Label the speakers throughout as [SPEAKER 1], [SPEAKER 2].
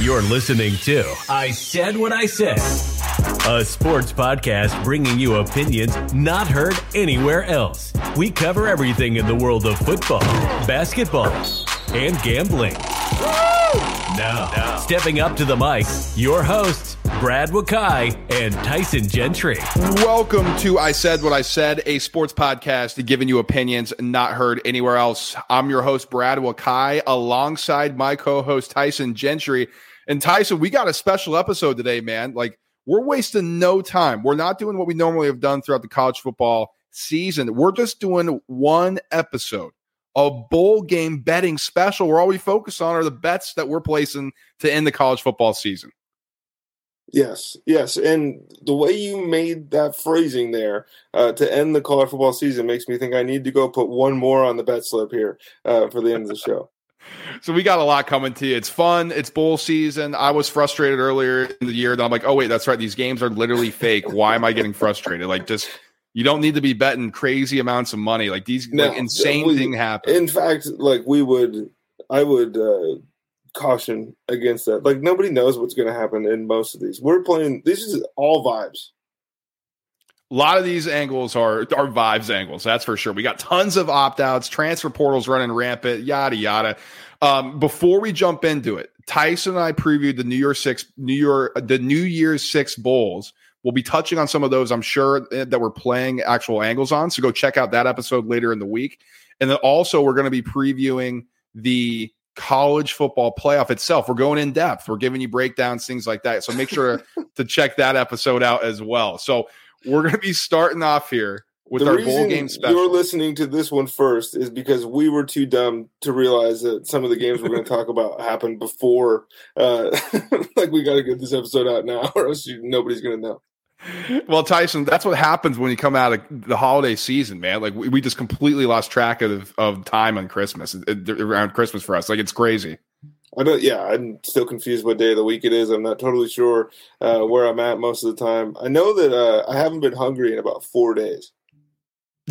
[SPEAKER 1] You're listening to I Said What I Said, a sports podcast bringing you opinions not heard anywhere else. We cover everything in the world of football, basketball, and gambling. Now, now, stepping up to the mic, your hosts, Brad Wakai and Tyson Gentry.
[SPEAKER 2] Welcome to I Said What I Said, a sports podcast giving you opinions not heard anywhere else. I'm your host, Brad Wakai, alongside my co host, Tyson Gentry. And Tyson, we got a special episode today, man. Like, we're wasting no time. We're not doing what we normally have done throughout the college football season. We're just doing one episode, a bowl game betting special where all we focus on are the bets that we're placing to end the college football season.
[SPEAKER 3] Yes, yes, and the way you made that phrasing there uh, to end the college football season makes me think I need to go put one more on the bet slip here uh, for the end of the show.
[SPEAKER 2] So we got a lot coming to you. It's fun. It's bowl season. I was frustrated earlier in the year that I'm like, oh wait, that's right. These games are literally fake. Why am I getting frustrated? Like, just you don't need to be betting crazy amounts of money. Like these like insane we, thing happen.
[SPEAKER 3] In fact, like we would, I would uh, caution against that. Like nobody knows what's going to happen in most of these. We're playing. This is all vibes.
[SPEAKER 2] A lot of these angles are are vibes angles, that's for sure. We got tons of opt outs, transfer portals running rampant, yada yada. Um, before we jump into it, Tyson and I previewed the New Year Six, New Year, the New Year's Six bowls. We'll be touching on some of those, I'm sure, eh, that we're playing actual angles on. So go check out that episode later in the week. And then also, we're going to be previewing the college football playoff itself. We're going in depth. We're giving you breakdowns, things like that. So make sure to check that episode out as well. So we're going to be starting off here with the our bowl game special.
[SPEAKER 3] You're listening to this one first is because we were too dumb to realize that some of the games we're going to talk about happened before. Uh, like we got to get this episode out now, or else you, nobody's going to know.
[SPEAKER 2] Well, Tyson, that's what happens when you come out of the holiday season, man. Like we, we just completely lost track of of time on Christmas around Christmas for us. Like it's crazy.
[SPEAKER 3] I don't. Yeah, I'm still confused what day of the week it is. I'm not totally sure uh, where I'm at most of the time. I know that uh, I haven't been hungry in about four days.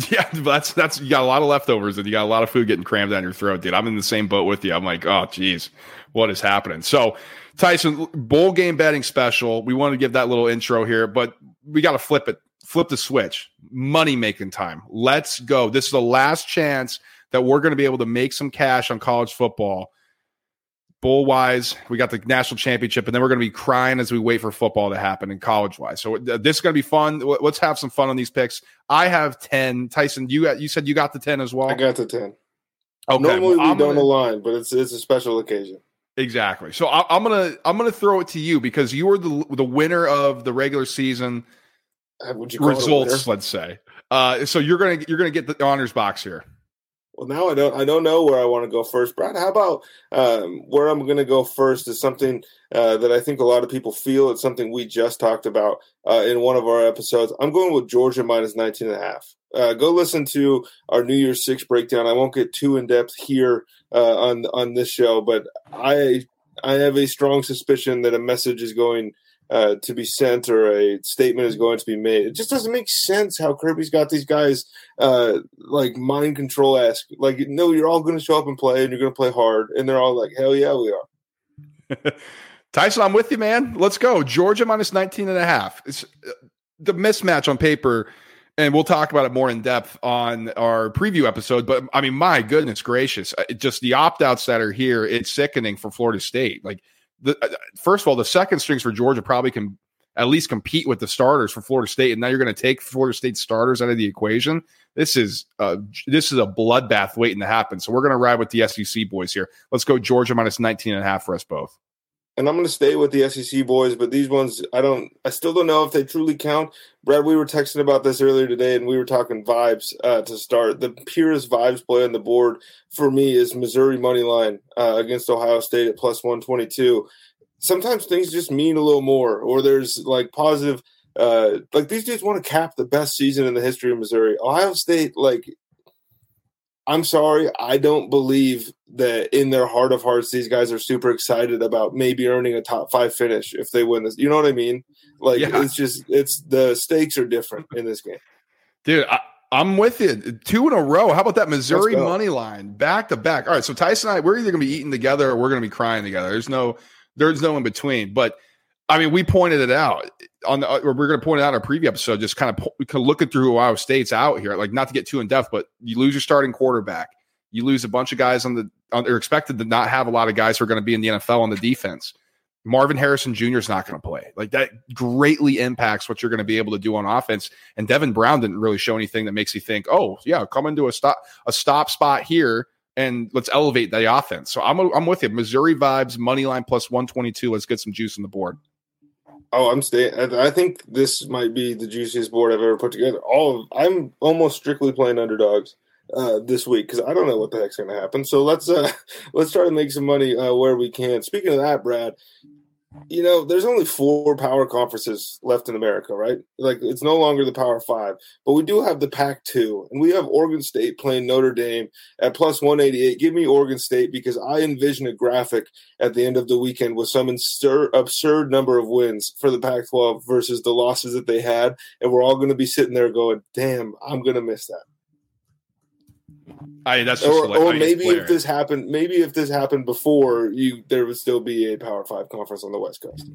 [SPEAKER 2] Yeah, that's that's you got a lot of leftovers and you got a lot of food getting crammed down your throat, dude. I'm in the same boat with you. I'm like, oh, geez, what is happening? So, Tyson, bowl game betting special. We want to give that little intro here, but we got to flip it, flip the switch. Money making time. Let's go. This is the last chance that we're going to be able to make some cash on college football bowl wise, we got the national championship, and then we're going to be crying as we wait for football to happen in college wise. So uh, this is going to be fun. Let's have some fun on these picks. I have ten. Tyson, you got, you said you got the ten as well.
[SPEAKER 3] I got the ten. Okay, normally well, we don't gonna, align, but it's it's a special occasion.
[SPEAKER 2] Exactly. So I, am gonna I'm gonna throw it to you because you were the the winner of the regular season
[SPEAKER 3] uh,
[SPEAKER 2] results. Let's say. Uh, so you're gonna you're gonna get the honors box here.
[SPEAKER 3] Well, now I don't. I don't know where I want to go first, Brad. How about um, where I'm going to go first is something uh, that I think a lot of people feel. It's something we just talked about uh, in one of our episodes. I'm going with Georgia minus 19 and a half. Uh, go listen to our New Year's Six breakdown. I won't get too in depth here uh, on on this show, but I I have a strong suspicion that a message is going uh, to be sent or a statement is going to be made. It just doesn't make sense how Kirby's got these guys uh, like mind control esque. Like, no, you're all going to show up and play and you're going to play hard. And they're all like, hell yeah, we are.
[SPEAKER 2] Tyson, I'm with you, man. Let's go. Georgia minus 19 and a half. It's uh, the mismatch on paper. And we'll talk about it more in depth on our preview episode. But I mean, my goodness gracious, uh, just the opt outs that are here, it's sickening for Florida State. Like, the uh, first of all, the second strings for Georgia probably can at least compete with the starters for Florida State, and now you're going to take Florida State starters out of the equation. This is uh, this is a bloodbath waiting to happen. So we're going to ride with the SEC boys here. Let's go Georgia minus 19 and a half for us both
[SPEAKER 3] and I'm going to stay with the SEC boys, but these ones, I don't, I still don't know if they truly count. Brad, we were texting about this earlier today, and we were talking vibes uh, to start. The purest vibes play on the board for me is Missouri money line uh, against Ohio State at plus 122. Sometimes things just mean a little more, or there's like positive. Uh, like these dudes want to cap the best season in the history of Missouri. Ohio State, like I'm sorry, I don't believe that in their heart of hearts, these guys are super excited about maybe earning a top five finish if they win this. You know what I mean? Like yeah. it's just it's the stakes are different in this game.
[SPEAKER 2] Dude, I, am with you. Two in a row. How about that Missouri money line back to back? All right, so Tyson and I, we're either going to be eating together or we're going to be crying together. There's no there's no in between. But I mean, we pointed it out on the, we're going to point it out in our preview episode, just kind of, of looking through Ohio State's out here, like not to get too in depth, but you lose your starting quarterback. You lose a bunch of guys on the, on, they're expected to not have a lot of guys who are going to be in the NFL on the defense. Marvin Harrison Jr. is not going to play. Like that greatly impacts what you're going to be able to do on offense. And Devin Brown didn't really show anything that makes you think, oh yeah, come into a stop a stop spot here and let's elevate the offense. So I'm I'm with you. Missouri vibes, money line plus 122. Let's get some juice on the board.
[SPEAKER 3] Oh, I'm staying. I think this might be the juiciest board I've ever put together. All of, I'm almost strictly playing underdogs uh, this week because I don't know what the heck's going to happen. So let's uh, let's try to make some money uh, where we can. Speaking of that, Brad, you know, there's only four power conferences left in America, right? Like it's no longer the Power Five, but we do have the Pac two, and we have Oregon State playing Notre Dame at plus 188. Give me Oregon State because I envision a graphic at the end of the weekend with some insur- absurd number of wins for the Pac 12 versus the losses that they had, and we're all going to be sitting there going, "Damn, I'm going to miss that."
[SPEAKER 2] I that's
[SPEAKER 3] or, or maybe if this happened, maybe if this happened before you, there would still be a Power Five conference on the West Coast.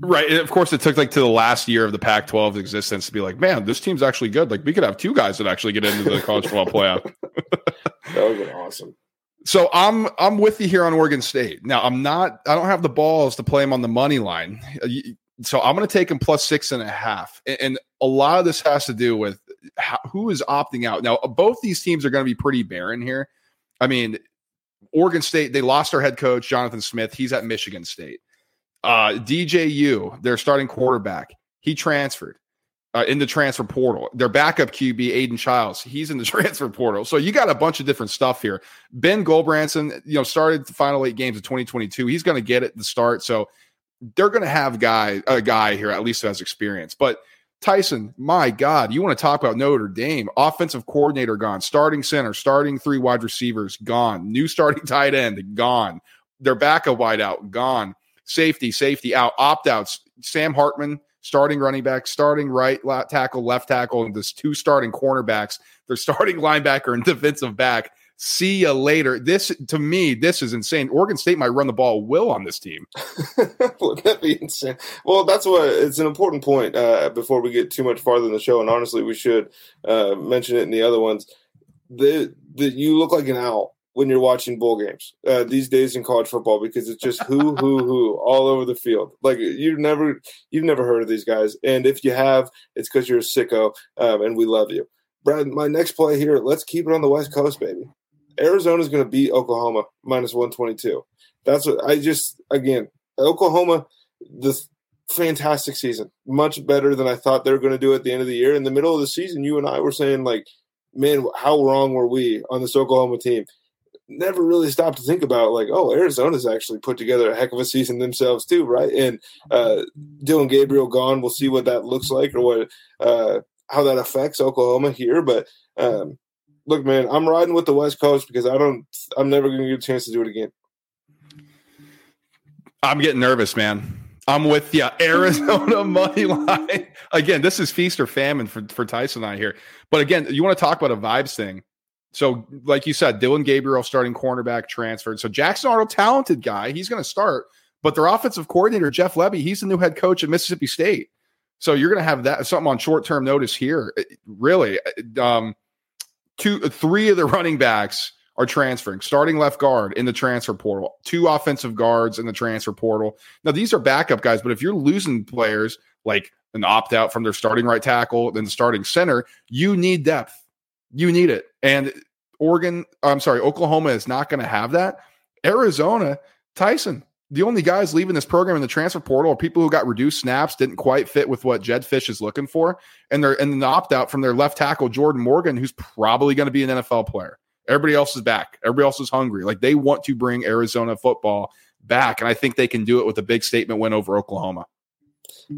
[SPEAKER 2] Right. And of course, it took like to the last year of the Pac-12 existence to be like, man, this team's actually good. Like we could have two guys that actually get into the college football playoff.
[SPEAKER 3] that would be awesome.
[SPEAKER 2] So I'm I'm with you here on Oregon State. Now I'm not. I don't have the balls to play him on the money line. Uh, so I'm going to take him plus six and a half. And a lot of this has to do with how, who is opting out. Now, both these teams are going to be pretty barren here. I mean, Oregon State, they lost their head coach, Jonathan Smith. He's at Michigan State. Uh, DJU, their starting quarterback, he transferred uh, in the transfer portal. Their backup QB, Aidan Chiles, he's in the transfer portal. So you got a bunch of different stuff here. Ben Gulbranson, you know, started the final eight games of 2022. He's going to get it the start. So they're going to have guy a guy here at least who has experience. But Tyson, my God, you want to talk about Notre Dame? Offensive coordinator gone, starting center, starting three wide receivers gone, new starting tight end gone, their backup wideout gone, safety, safety out, opt outs. Sam Hartman, starting running back, starting right tackle, left tackle, and there's two starting cornerbacks. Their starting linebacker and defensive back See you later. This to me, this is insane. Oregon State might run the ball will on this team.
[SPEAKER 3] Wouldn't that be insane? Well, that's what it's an important point. Uh, before we get too much farther in the show, and honestly, we should uh, mention it in the other ones. The the you look like an owl when you're watching bowl games uh, these days in college football because it's just who who who all over the field. Like you've never you've never heard of these guys, and if you have, it's because you're a sicko, um, and we love you. Brad, my next play here. Let's keep it on the West Coast, baby. Arizona's going to beat Oklahoma minus 122. That's what I just, again, Oklahoma, this fantastic season, much better than I thought they were going to do at the end of the year. In the middle of the season, you and I were saying, like, man, how wrong were we on this Oklahoma team? Never really stopped to think about, like, oh, Arizona's actually put together a heck of a season themselves, too, right? And uh, Dillon Gabriel gone. We'll see what that looks like or what, uh, how that affects Oklahoma here. But, um, look, man, I'm riding with the West Coast because I don't. I'm never going to get a chance to do it again.
[SPEAKER 2] I'm getting nervous, man. I'm with you. Arizona money line. Again, this is feast or famine for, for Tyson and I here. But again, you want to talk about a vibes thing. So, like you said, Dillon Gabriel starting cornerback transferred. So Jackson Arnold, talented guy, he's going to start. But their offensive coordinator, Jeff Lebby, he's the new head coach at Mississippi State. So you're going to have that something on short term notice here. Really, um, two, three of the running backs are transferring, starting left guard in the transfer portal, two offensive guards in the transfer portal. Now, these are backup guys, but if you're losing players like an opt out from their starting right tackle, then the starting center, you need depth. You need it. And Oregon, I'm sorry, Oklahoma is not going to have that. Arizona, Tyson, the only guys leaving this program in the transfer portal are people who got reduced snaps, didn't quite fit with what Jedd Fisch is looking for, and they're and the opt out from their left tackle Jordan Morgan, who's probably going to be an NFL player. Everybody else is back. Everybody else is hungry. Like they want to bring Arizona football back, and I think they can do it with a big statement win over Oklahoma.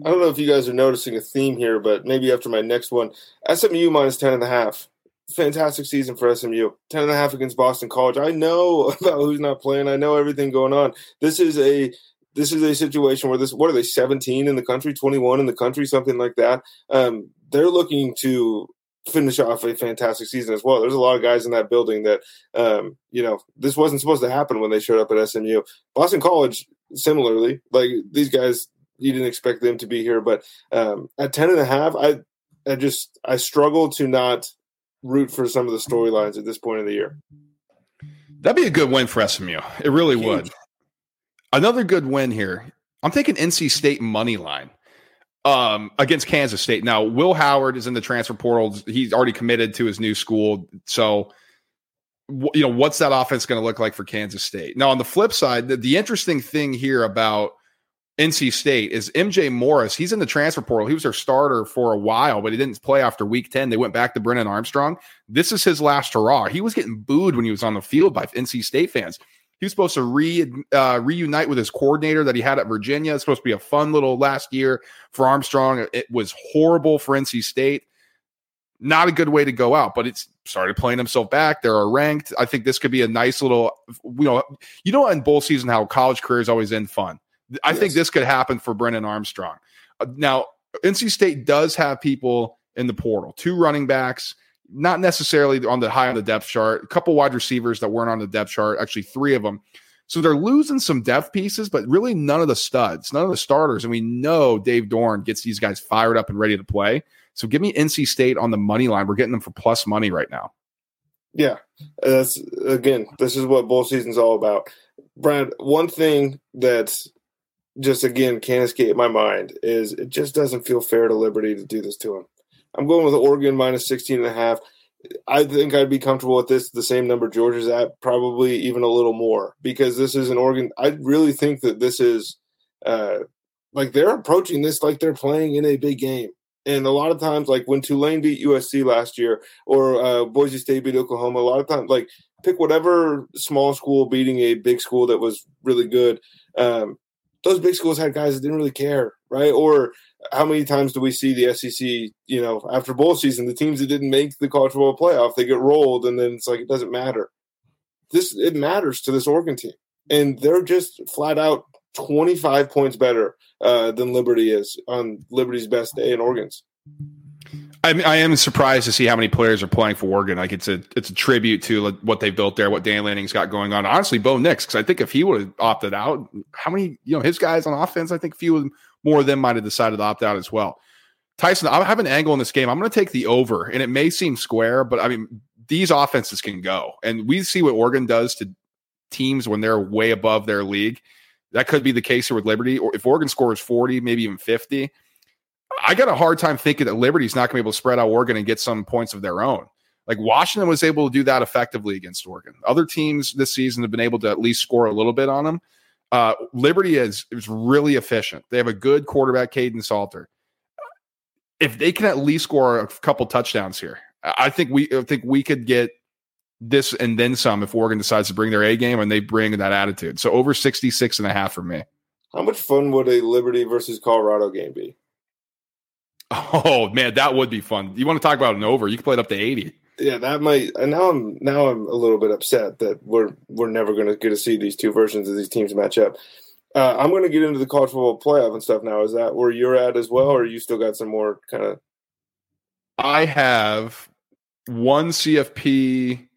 [SPEAKER 3] I don't know if you guys are noticing a theme here, but maybe after my next one, SMU minus ten and a half fantastic season for SMU. 10 and a half against Boston College. I know about who's not playing. I know everything going on. This is a this is a situation where this what are they 17 in the country, 21 in the country, something like that. Um, they're looking to finish off a fantastic season as well. There's a lot of guys in that building that um, you know, this wasn't supposed to happen when they showed up at SMU. Boston College similarly. Like these guys, you didn't expect them to be here, but um, at 10 and a half, I, I just, I struggle to not root for some of the storylines at this point of the year.
[SPEAKER 2] That'd be a good win for SMU. It really Huge. would. Another good win here. I'm taking NC State money line um, against Kansas State. Now, Will Howard is in the transfer portal. He's already committed to his new school. So, you know, what's that offense going to look like for Kansas State? Now, on the flip side, the, the interesting thing here about NC State is MJ Morris. He's in the transfer portal. He was their starter for a while, but he didn't play after week 10. They went back to Brennan Armstrong. This is his last hurrah. He was getting booed when he was on the field by NC State fans. He was supposed to re, uh, reunite with his coordinator that he had at Virginia. It's supposed to be a fun little last year for Armstrong. It was horrible for NC State. Not a good way to go out, but it's started playing himself back. They're ranked. I think this could be a nice little, you know, you know, in bowl season how college careers always end fun I yes. think this could happen for Brennan Armstrong. Uh, now, NC State does have people in the portal, two running backs, not necessarily on the high on the depth chart, a couple wide receivers that weren't on the depth chart, actually three of them. So they're losing some depth pieces, but really none of the studs, none of the starters. And we know Dave Doeren gets these guys fired up and ready to play. So give me NC State on the money line. We're getting them for plus money right now.
[SPEAKER 3] Yeah, that's again, this is what bowl season's all about. Brad, one thing that's just again can't escape my mind is it just doesn't feel fair to Liberty to do this to him. I'm going with Oregon minus 16 and a half. I think I'd be comfortable with this the same number Georgia's at, probably even a little more, because this is an Oregon. I really think that this is uh, like they're approaching this like they're playing in a big game. And a lot of times, like when Tulane beat USC last year or uh, Boise State beat Oklahoma, a lot of times, like pick whatever small school beating a big school that was really good. Um, those big schools had guys that didn't really care, right? Or how many times do we see the SEC, you know, after bowl season, the teams that didn't make the college football playoff, they get rolled, and then it's like it doesn't matter. This it matters to this Oregon team, and they're just flat out 25 points better uh, than Liberty is on Liberty's best day in Oregon's.
[SPEAKER 2] I, I am surprised to see how many players are playing for Oregon. Like it's a it's a tribute to what they've built there, what Dan Lanning's got going on. Honestly, Bo Nix, because I think if he would have opted out, how many you know his guys on offense? I think few more of them might have decided to opt out as well. Tyson, I have an angle in this game. I'm going to take the over, and it may seem square, but I mean these offenses can go, and we see what Oregon does to teams when they're way above their league. That could be the case here with Liberty, or if Oregon scores 40, maybe even 50 I got a hard time thinking that Liberty's not going to be able to spread out Oregon and get some points of their own. Like Washington was able to do that effectively against Oregon. Other teams this season have been able to at least score a little bit on them. Uh, Liberty is is really efficient. They have a good quarterback, Kaidon Salter. If they can at least score a couple touchdowns here, I think we I think we could get this and then some if Oregon decides to bring their A game and they bring that attitude. So over 66 and a half for me.
[SPEAKER 3] How much fun would a Liberty versus Colorado game be?
[SPEAKER 2] Oh man, that would be fun. You want to talk about an over? You can play it up to eighty.
[SPEAKER 3] Yeah, that might. And now I'm now I'm a little bit upset that we're we're never going to get to see these two versions of these teams match up. Uh, I'm going to get into the college football playoff and stuff now. Is that where you're at as well, or you still got some more kind of?
[SPEAKER 2] I have one CFP,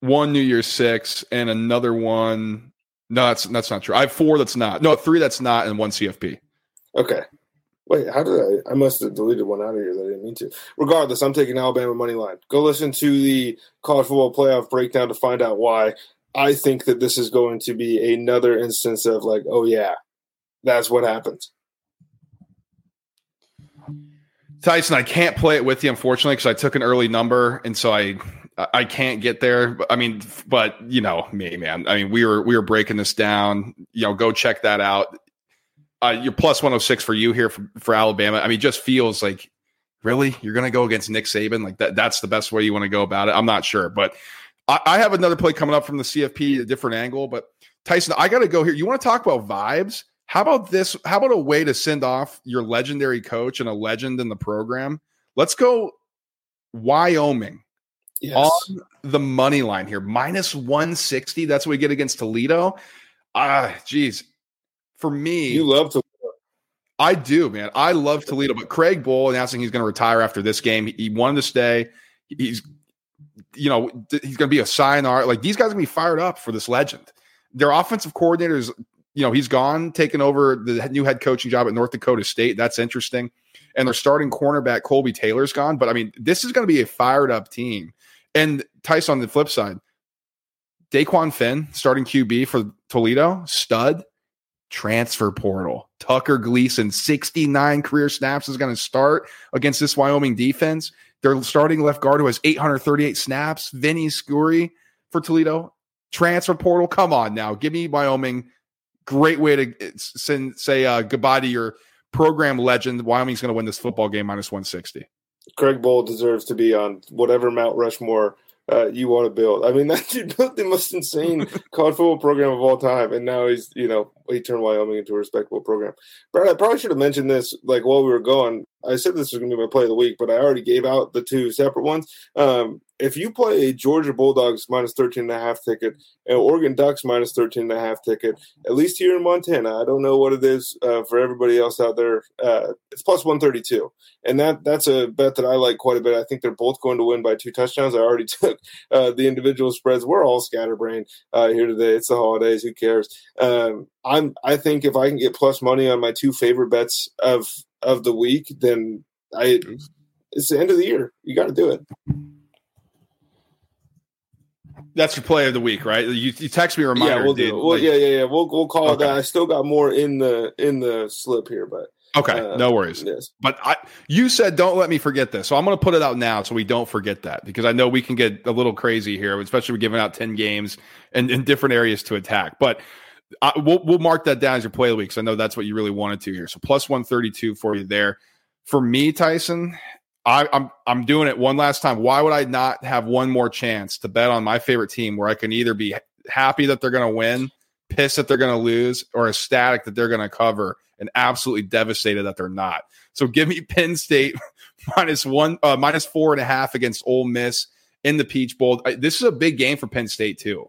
[SPEAKER 2] one New Year's Six, and another one. No, that's that's not true. I have four that's not. No, three that's not, and one CFP.
[SPEAKER 3] Okay, Wait, how did I? I must have deleted one out of here that I didn't mean to. Regardless, I'm taking Alabama money line. Go listen to the college football playoff breakdown to find out why. I think that this is going to be another instance of like, oh yeah, that's what happens.
[SPEAKER 2] Tyson, I can't play it with you unfortunately because I took an early number, and so I I can't get there. I mean, but you know me, man. I mean, we were we were breaking this down. You know, go check that out uh, you're plus 106 for you here for, for Alabama. I mean, just feels like really you're going to go against Nick Saban like that. That's the best way you want to go about it. I'm not sure, but I, I have another play coming up from the CFP, a different angle. But Tyson, I got to go here. You want to talk about vibes? How about this? How about a way to send off your legendary coach and a legend in the program? Let's go Wyoming yes. on the money line here, minus 160. That's what we get against Toledo. Ah, geez for me,
[SPEAKER 3] you love Toledo.
[SPEAKER 2] I do, man. I love Toledo, but Craig Bohl announcing he's going to retire after this game. He wanted to stay. He's, you know, he's going to be a sign art. Like these guys are going to be fired up for this legend. Their offensive coordinator is, you know, he's gone, taking over the new head coaching job at North Dakota State. That's interesting. And their starting cornerback, Colby Taylor's gone. But I mean, this is going to be a fired up team. And Tyson on the flip side, Dequan Finn, starting QB for Toledo, stud, transfer portal. Tucker Gleason, 69 career snaps, is going to start against this Wyoming defense. Their starting left guard who has 838 snaps, Vinny Sciury for Toledo. Transfer portal. Come on now. Give me Wyoming. Great way to uh, send, say uh, goodbye to your program legend. Wyoming's going to win this football game minus 160.
[SPEAKER 3] Craig Bohl deserves to be on whatever Mount Rushmore uh, you want to build. I mean, that dude built the most insane college football program of all time, and now he's you know he turned Wyoming into a respectable program. Brad, I probably should have mentioned this like while we were going. I said this was going to be my play of the week, but I already gave out the two separate ones. Um, if you play a Georgia Bulldogs minus 13 and a half ticket and Oregon Ducks minus 13 and a half ticket, at least here in Montana, I don't know what it is uh, for everybody else out there. Uh, it's plus 132. And that that's a bet that I like quite a bit. I think they're both going to win by two touchdowns. I already took uh, the individual spreads. We're all scatterbrained uh, here today. It's the holidays. Who cares? Um, I'm, I think if I can get plus money on my two favorite bets of, of the week, then I, it's the end of the year. You got to do it.
[SPEAKER 2] That's your play of the week, right? You, you text me a reminder.
[SPEAKER 3] Yeah, we'll do. It. Well,
[SPEAKER 2] Like-
[SPEAKER 3] yeah, yeah, yeah. We'll we'll call
[SPEAKER 2] Okay.
[SPEAKER 3] that. I still got more in the in the slip here, but
[SPEAKER 2] Okay,
[SPEAKER 3] uh,
[SPEAKER 2] no worries.
[SPEAKER 3] Yes.
[SPEAKER 2] But I, you said don't let me forget this, so I'm going to put it out now so we don't forget that because I know we can get a little crazy here, especially with giving out ten games and in different areas to attack. But I, we'll we'll mark that down as your play of the week. I know that's what you really wanted to here. So plus one thirty two for you there. For me, Tyson, I, I'm I'm doing it one last time. Why would I not have one more chance to bet on my favorite team where I can either be happy that they're going to win, pissed that they're going to lose, or ecstatic that they're going to cover, and absolutely devastated that they're not. So give me Penn State minus one, uh, minus four and a half against Ole Miss in the Peach Bowl. I- This is a big game for Penn State too,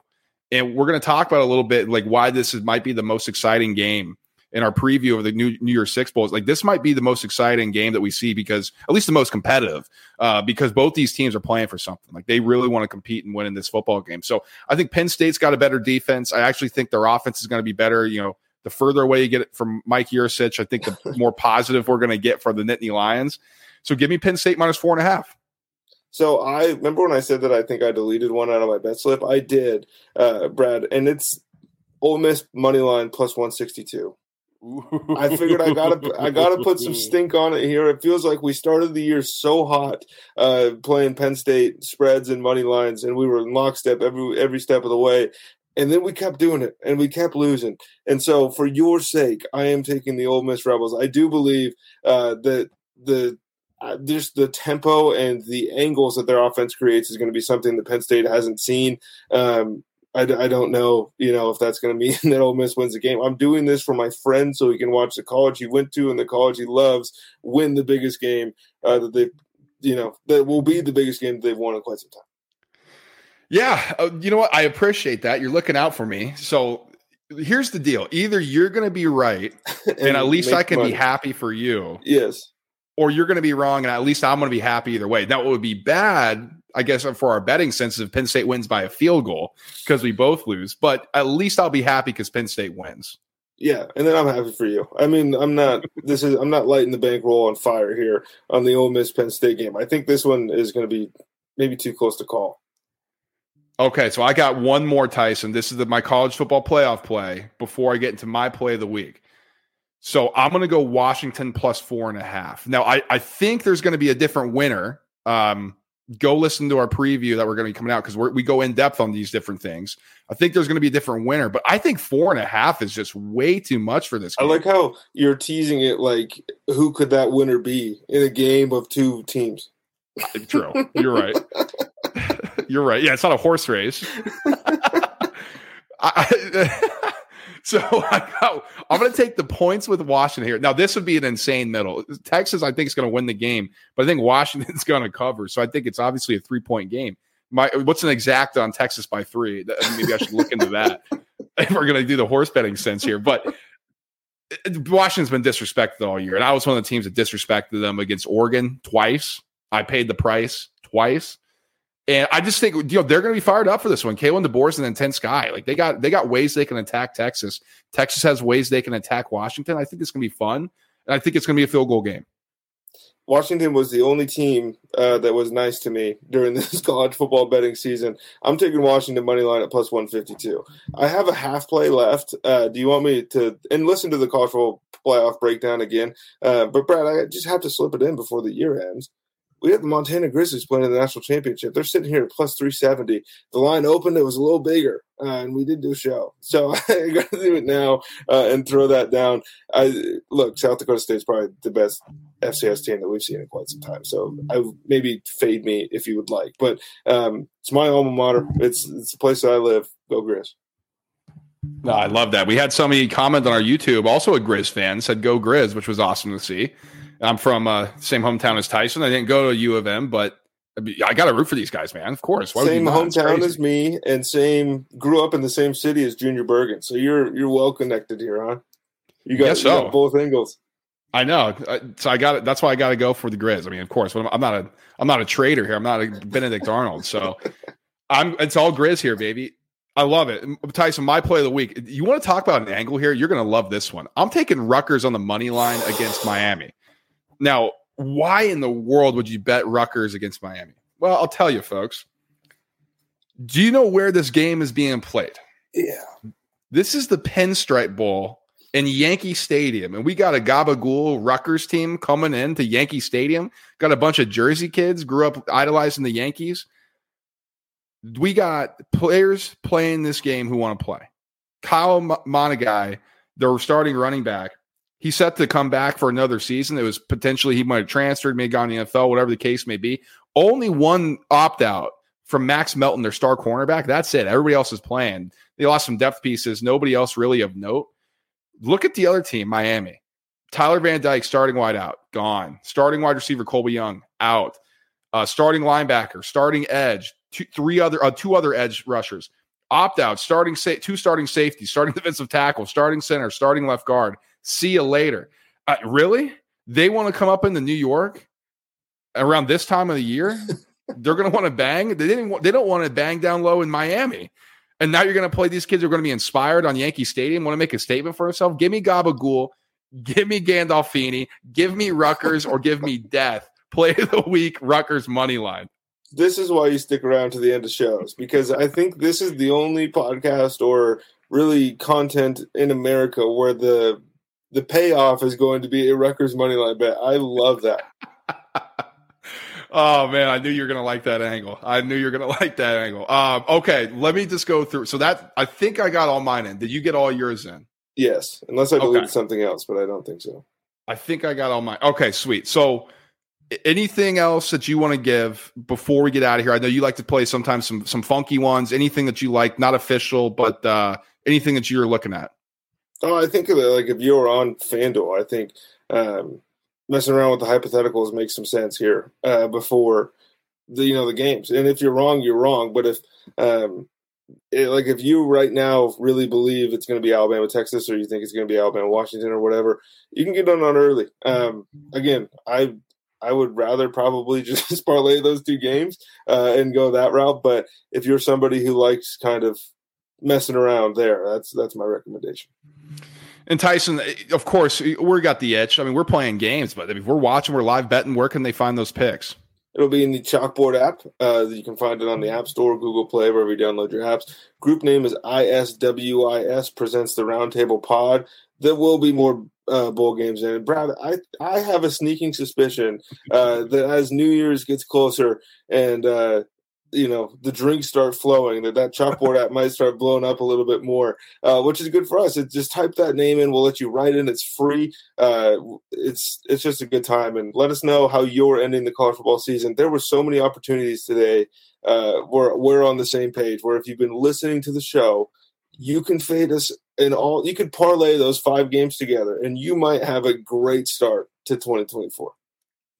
[SPEAKER 2] and we're going to talk about a little bit like why this is, might be the most exciting game in our preview of the new New Year's Six Bowls. Like this might be the most exciting game that we see because at least the most competitive, uh, because both these teams are playing for something. Like they really want to compete and win in this football game. So I think Penn State's got a better defense. I actually think their offense is going to be better. You know, the further away you get it from Mike Yurcich, I think the more positive we're going to get for the Nittany Lions. So give me Penn State minus four and a half.
[SPEAKER 3] So I remember when I said that I think I deleted one out of my bet slip. I did, uh, Brad, and it's Ole Miss money line plus one sixty two. I figured I gotta I gotta put some stink on it here. It feels like we started the year so hot, uh, playing Penn State spreads and money lines, and we were in lockstep every every step of the way. And then we kept doing it, and we kept losing. And so, for your sake, I am taking the Ole Miss Rebels. I do believe uh, that the uh, just the tempo and the angles that their offense creates is going to be something that Penn State hasn't seen. Um, I, I don't know, you know, if that's going to mean that Ole Miss wins the game. I'm doing this for my friend so he can watch the college he went to and the college he loves win the biggest game uh, that they, you know, that will be the biggest game they've won in quite some time.
[SPEAKER 2] Yeah, uh, you know what? I appreciate that. You're looking out for me. So here's the deal: either you're going to be right, and, at least I can
[SPEAKER 3] money.
[SPEAKER 2] be happy for you,
[SPEAKER 3] Yes.
[SPEAKER 2] Or you're going to be wrong, and at least I'm going to be happy either way. That would be bad, I guess, for our betting sense, if Penn State wins by a field goal because we both lose. But at least I'll be happy because Penn State wins.
[SPEAKER 3] Yeah, and then I'm happy for you. I mean, I'm not. This is. I'm not lighting the bankroll on fire here on the Ole Miss Penn State game. I think this one is going to be maybe too close to call.
[SPEAKER 2] Okay, so I got one more, Tyson. This is the, my college football playoff play before I get into my play of the week. So I'm going to go Washington plus four and a half. Now, I, I think there's going to be a different winner. Um, go listen to our preview that we're going to be coming out because we go in depth on these different things. I think there's going to be a different winner, but I think four and a half is just way too much for this.
[SPEAKER 3] I like how you're teasing it. Like, who could that winner be in a game of two teams?
[SPEAKER 2] True. You're right. You're right. Yeah, it's not a horse race. I, so I I'm going to take the points with Washington here. Now, this would be an insane middle. Texas, I think, is going to win the game, but I think Washington's going to cover. So I think it's obviously a three point game. My what's an exact on Texas by three? Uh, maybe I should look into that if we're going to do the horse betting sense here. But uh, uh, Washington's been disrespected all year, and I was one of the teams that disrespected them against Oregon twice. I paid the price twice. And I just think you know they're going to be fired up for this one. Kalen DeBoer's an intense guy. Like they got they got ways they can attack Texas. Texas has ways they can attack Washington. I think it's going to be fun, and I think it's going to be a field goal game.
[SPEAKER 3] Washington was the only team uh, that was nice to me during this college football betting season. I'm taking Washington money line at plus 152. I have a half play left. Uh, do you want me to and listen to the college football playoff breakdown again? Uh, but Brad, I just have to slip it in before the year ends we have the Montana Grizzlies playing in the national championship. They're sitting here at plus 370. The line opened, it was a little bigger, uh, and we did do a show. So I got to do it now uh, and throw that down. I Look, South Dakota State is probably the best FCS team that we've seen in quite some time. So I maybe fade me if you would like. But um, it's my alma mater. It's, it's the place that I live. Go Grizz.
[SPEAKER 2] No, I love that. We had somebody comment on our YouTube, also a Grizz fan, said "Go Grizz," which was awesome to see. I'm from uh, same hometown as Tyson. I didn't go to U of M, but I got to root for these guys, man. Of course.
[SPEAKER 3] Why same hometown as me, and same grew up in the same city as Junior Bergen. So you're you're well connected here, huh? You got,
[SPEAKER 2] so.
[SPEAKER 3] you got both angles.
[SPEAKER 2] I know. So I got it. That's why I got to go for the Grizz. I mean, of course, I'm not a I'm not a traitor here. I'm not a Benedict Arnold. So I'm. It's all Grizz here, baby. I love it. Tyson, my play of the week. You want to talk about an angle here? You're going to love this one. I'm taking Rutgers on the money line against Miami. Now, why in the world would you bet Rutgers against Miami? Well, I'll tell you, folks. Do you know where this game is being played?
[SPEAKER 3] Yeah.
[SPEAKER 2] This is the Pinstripe Bowl in Yankee Stadium. And we got a Gabagool Rutgers team coming in to Yankee Stadium. Got a bunch of Jersey kids, grew up idolizing the Yankees. We got players playing this game who want to play. Kyle Monangai, their starting running back, He's set to come back for another season. It was potentially he might have transferred, may have gone to the NFL, whatever the case may be. Only one opt out from Max Melton, their star cornerback. That's it. Everybody else is playing. They lost some depth pieces. Nobody else really of note. Look at the other team, Miami. Tyler Van Dyke, starting wide out, gone. Starting wide receiver Colbie Young, out. Uh, starting linebacker, starting edge, two, three other, uh, two other edge rushers, opt out. Starting sa- two starting safeties, starting defensive tackle, starting center, starting left guard. See you later. Uh, really? They want to come up into New York around this time of the year? They're going to want to bang. They didn't. Want, they don't want to bang down low in Miami. And now you're going to play these kids who are going to be inspired on Yankee Stadium, want to make a statement for himself. Give me Gabagool, give me Gandolfini, give me Rutgers, or give me death. Play of the week, Rutgers money line.
[SPEAKER 3] This is why you stick around to the end of shows because I think this is the only podcast or really content in America where the the payoff is going to be a Rutgers money line bet. I love that.
[SPEAKER 2] oh man, I knew you were gonna like that angle. I knew you were gonna like that angle. Um, okay, let me just go through. So that I think I got all mine in. Did you get all yours in?
[SPEAKER 3] Yes, unless I believe okay. something else, but I don't think so.
[SPEAKER 2] I think I got all mine. Okay, sweet. So anything else that you want to give before we get out of here? I know you like to play sometimes some some funky ones. Anything that you like, not official, but uh, anything that you're looking at.
[SPEAKER 3] Oh, I think like if you were on FanDuel, I think um, messing around with the hypotheticals makes some sense here uh, before the you know the games. And if you're wrong, you're wrong. But if um, it, like if you right now really believe it's going to be Alabama Texas, or you think it's going to be Alabama Washington, or whatever, you can get on on early. Um, again, I I would rather probably just parlay those two games uh, and go that route. But if you're somebody who likes kind of messing around there, that's that's my recommendation.
[SPEAKER 2] And Tyson, of course, we got the itch. I mean, we're playing games, but if we're watching, we're live betting. Where can they find those picks?
[SPEAKER 3] It'll be in the Chalkboard app. Uh, you can find it on the App Store, Google Play, wherever you download your apps. Group name is ISWIS presents the Roundtable Pod. There will be more uh, bowl games in it. Brad, I I have a sneaking suspicion uh, that as New Year's gets closer and uh, you know the drinks start flowing that that chalkboard app might start blowing up a little bit more uh, which is good for us. It just type that name in we'll let you write in. It's free uh, it's it's just a good time. And let us know how you're ending the college football season. There were so many opportunities today uh, where we're on the same page where if you've been listening to the show you can fade us in all you could parlay those five games together and you might have a great start to 2024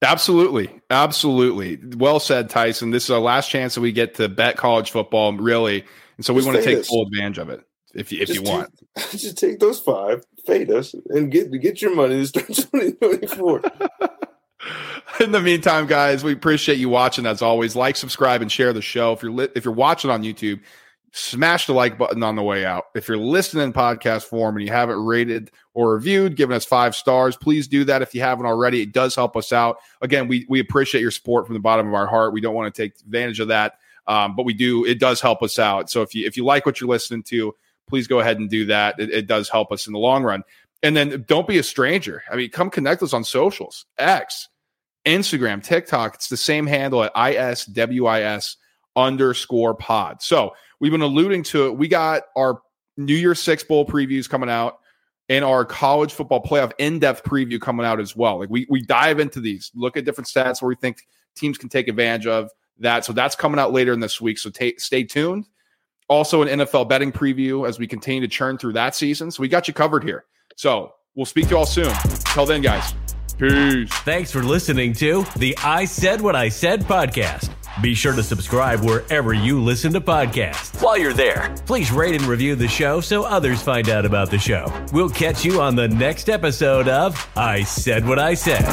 [SPEAKER 2] Absolutely. Absolutely. Well said, Tyson. This is our last chance that we get to bet college football, really. And so we just want to take us. full advantage of it if you, if just you want.
[SPEAKER 3] Take, just take those five, fade us, and get get your money to start 2024.
[SPEAKER 2] in the meantime, guys, we appreciate you watching as always. Like, subscribe, and share the show. If you're li- if you're watching on YouTube, smash the like button on the way out. If you're listening in podcast form and you haven't rated or reviewed, giving us five stars, please do that if you haven't already. It does help us out. Again, we we appreciate your support from the bottom of our heart. We don't want to take advantage of that, um, but we do. It does help us out. So if you if you like what you're listening to, please go ahead and do that. It, it does help us in the long run. And then don't be a stranger. I mean, come connect us on socials, X, Instagram, TikTok. It's the same handle at ISWIS underscore pod. So we've been alluding to it. We got our New Year's Six Bowl previews coming out and our college football playoff in-depth preview coming out as well. Like we we dive into these, look at different stats where we think teams can take advantage of that. So that's coming out later in this week. So t- stay tuned. Also, an NFL betting preview as we continue to churn through that season. So we got you covered here. So we'll speak to you all soon. Till then, guys. Peace.
[SPEAKER 1] Thanks for listening to the I Said What I Said podcast. Be sure to subscribe wherever you listen to podcasts. While you're there, please rate and review the show so others find out about the show. We'll catch you on the next episode of I Said What I Said.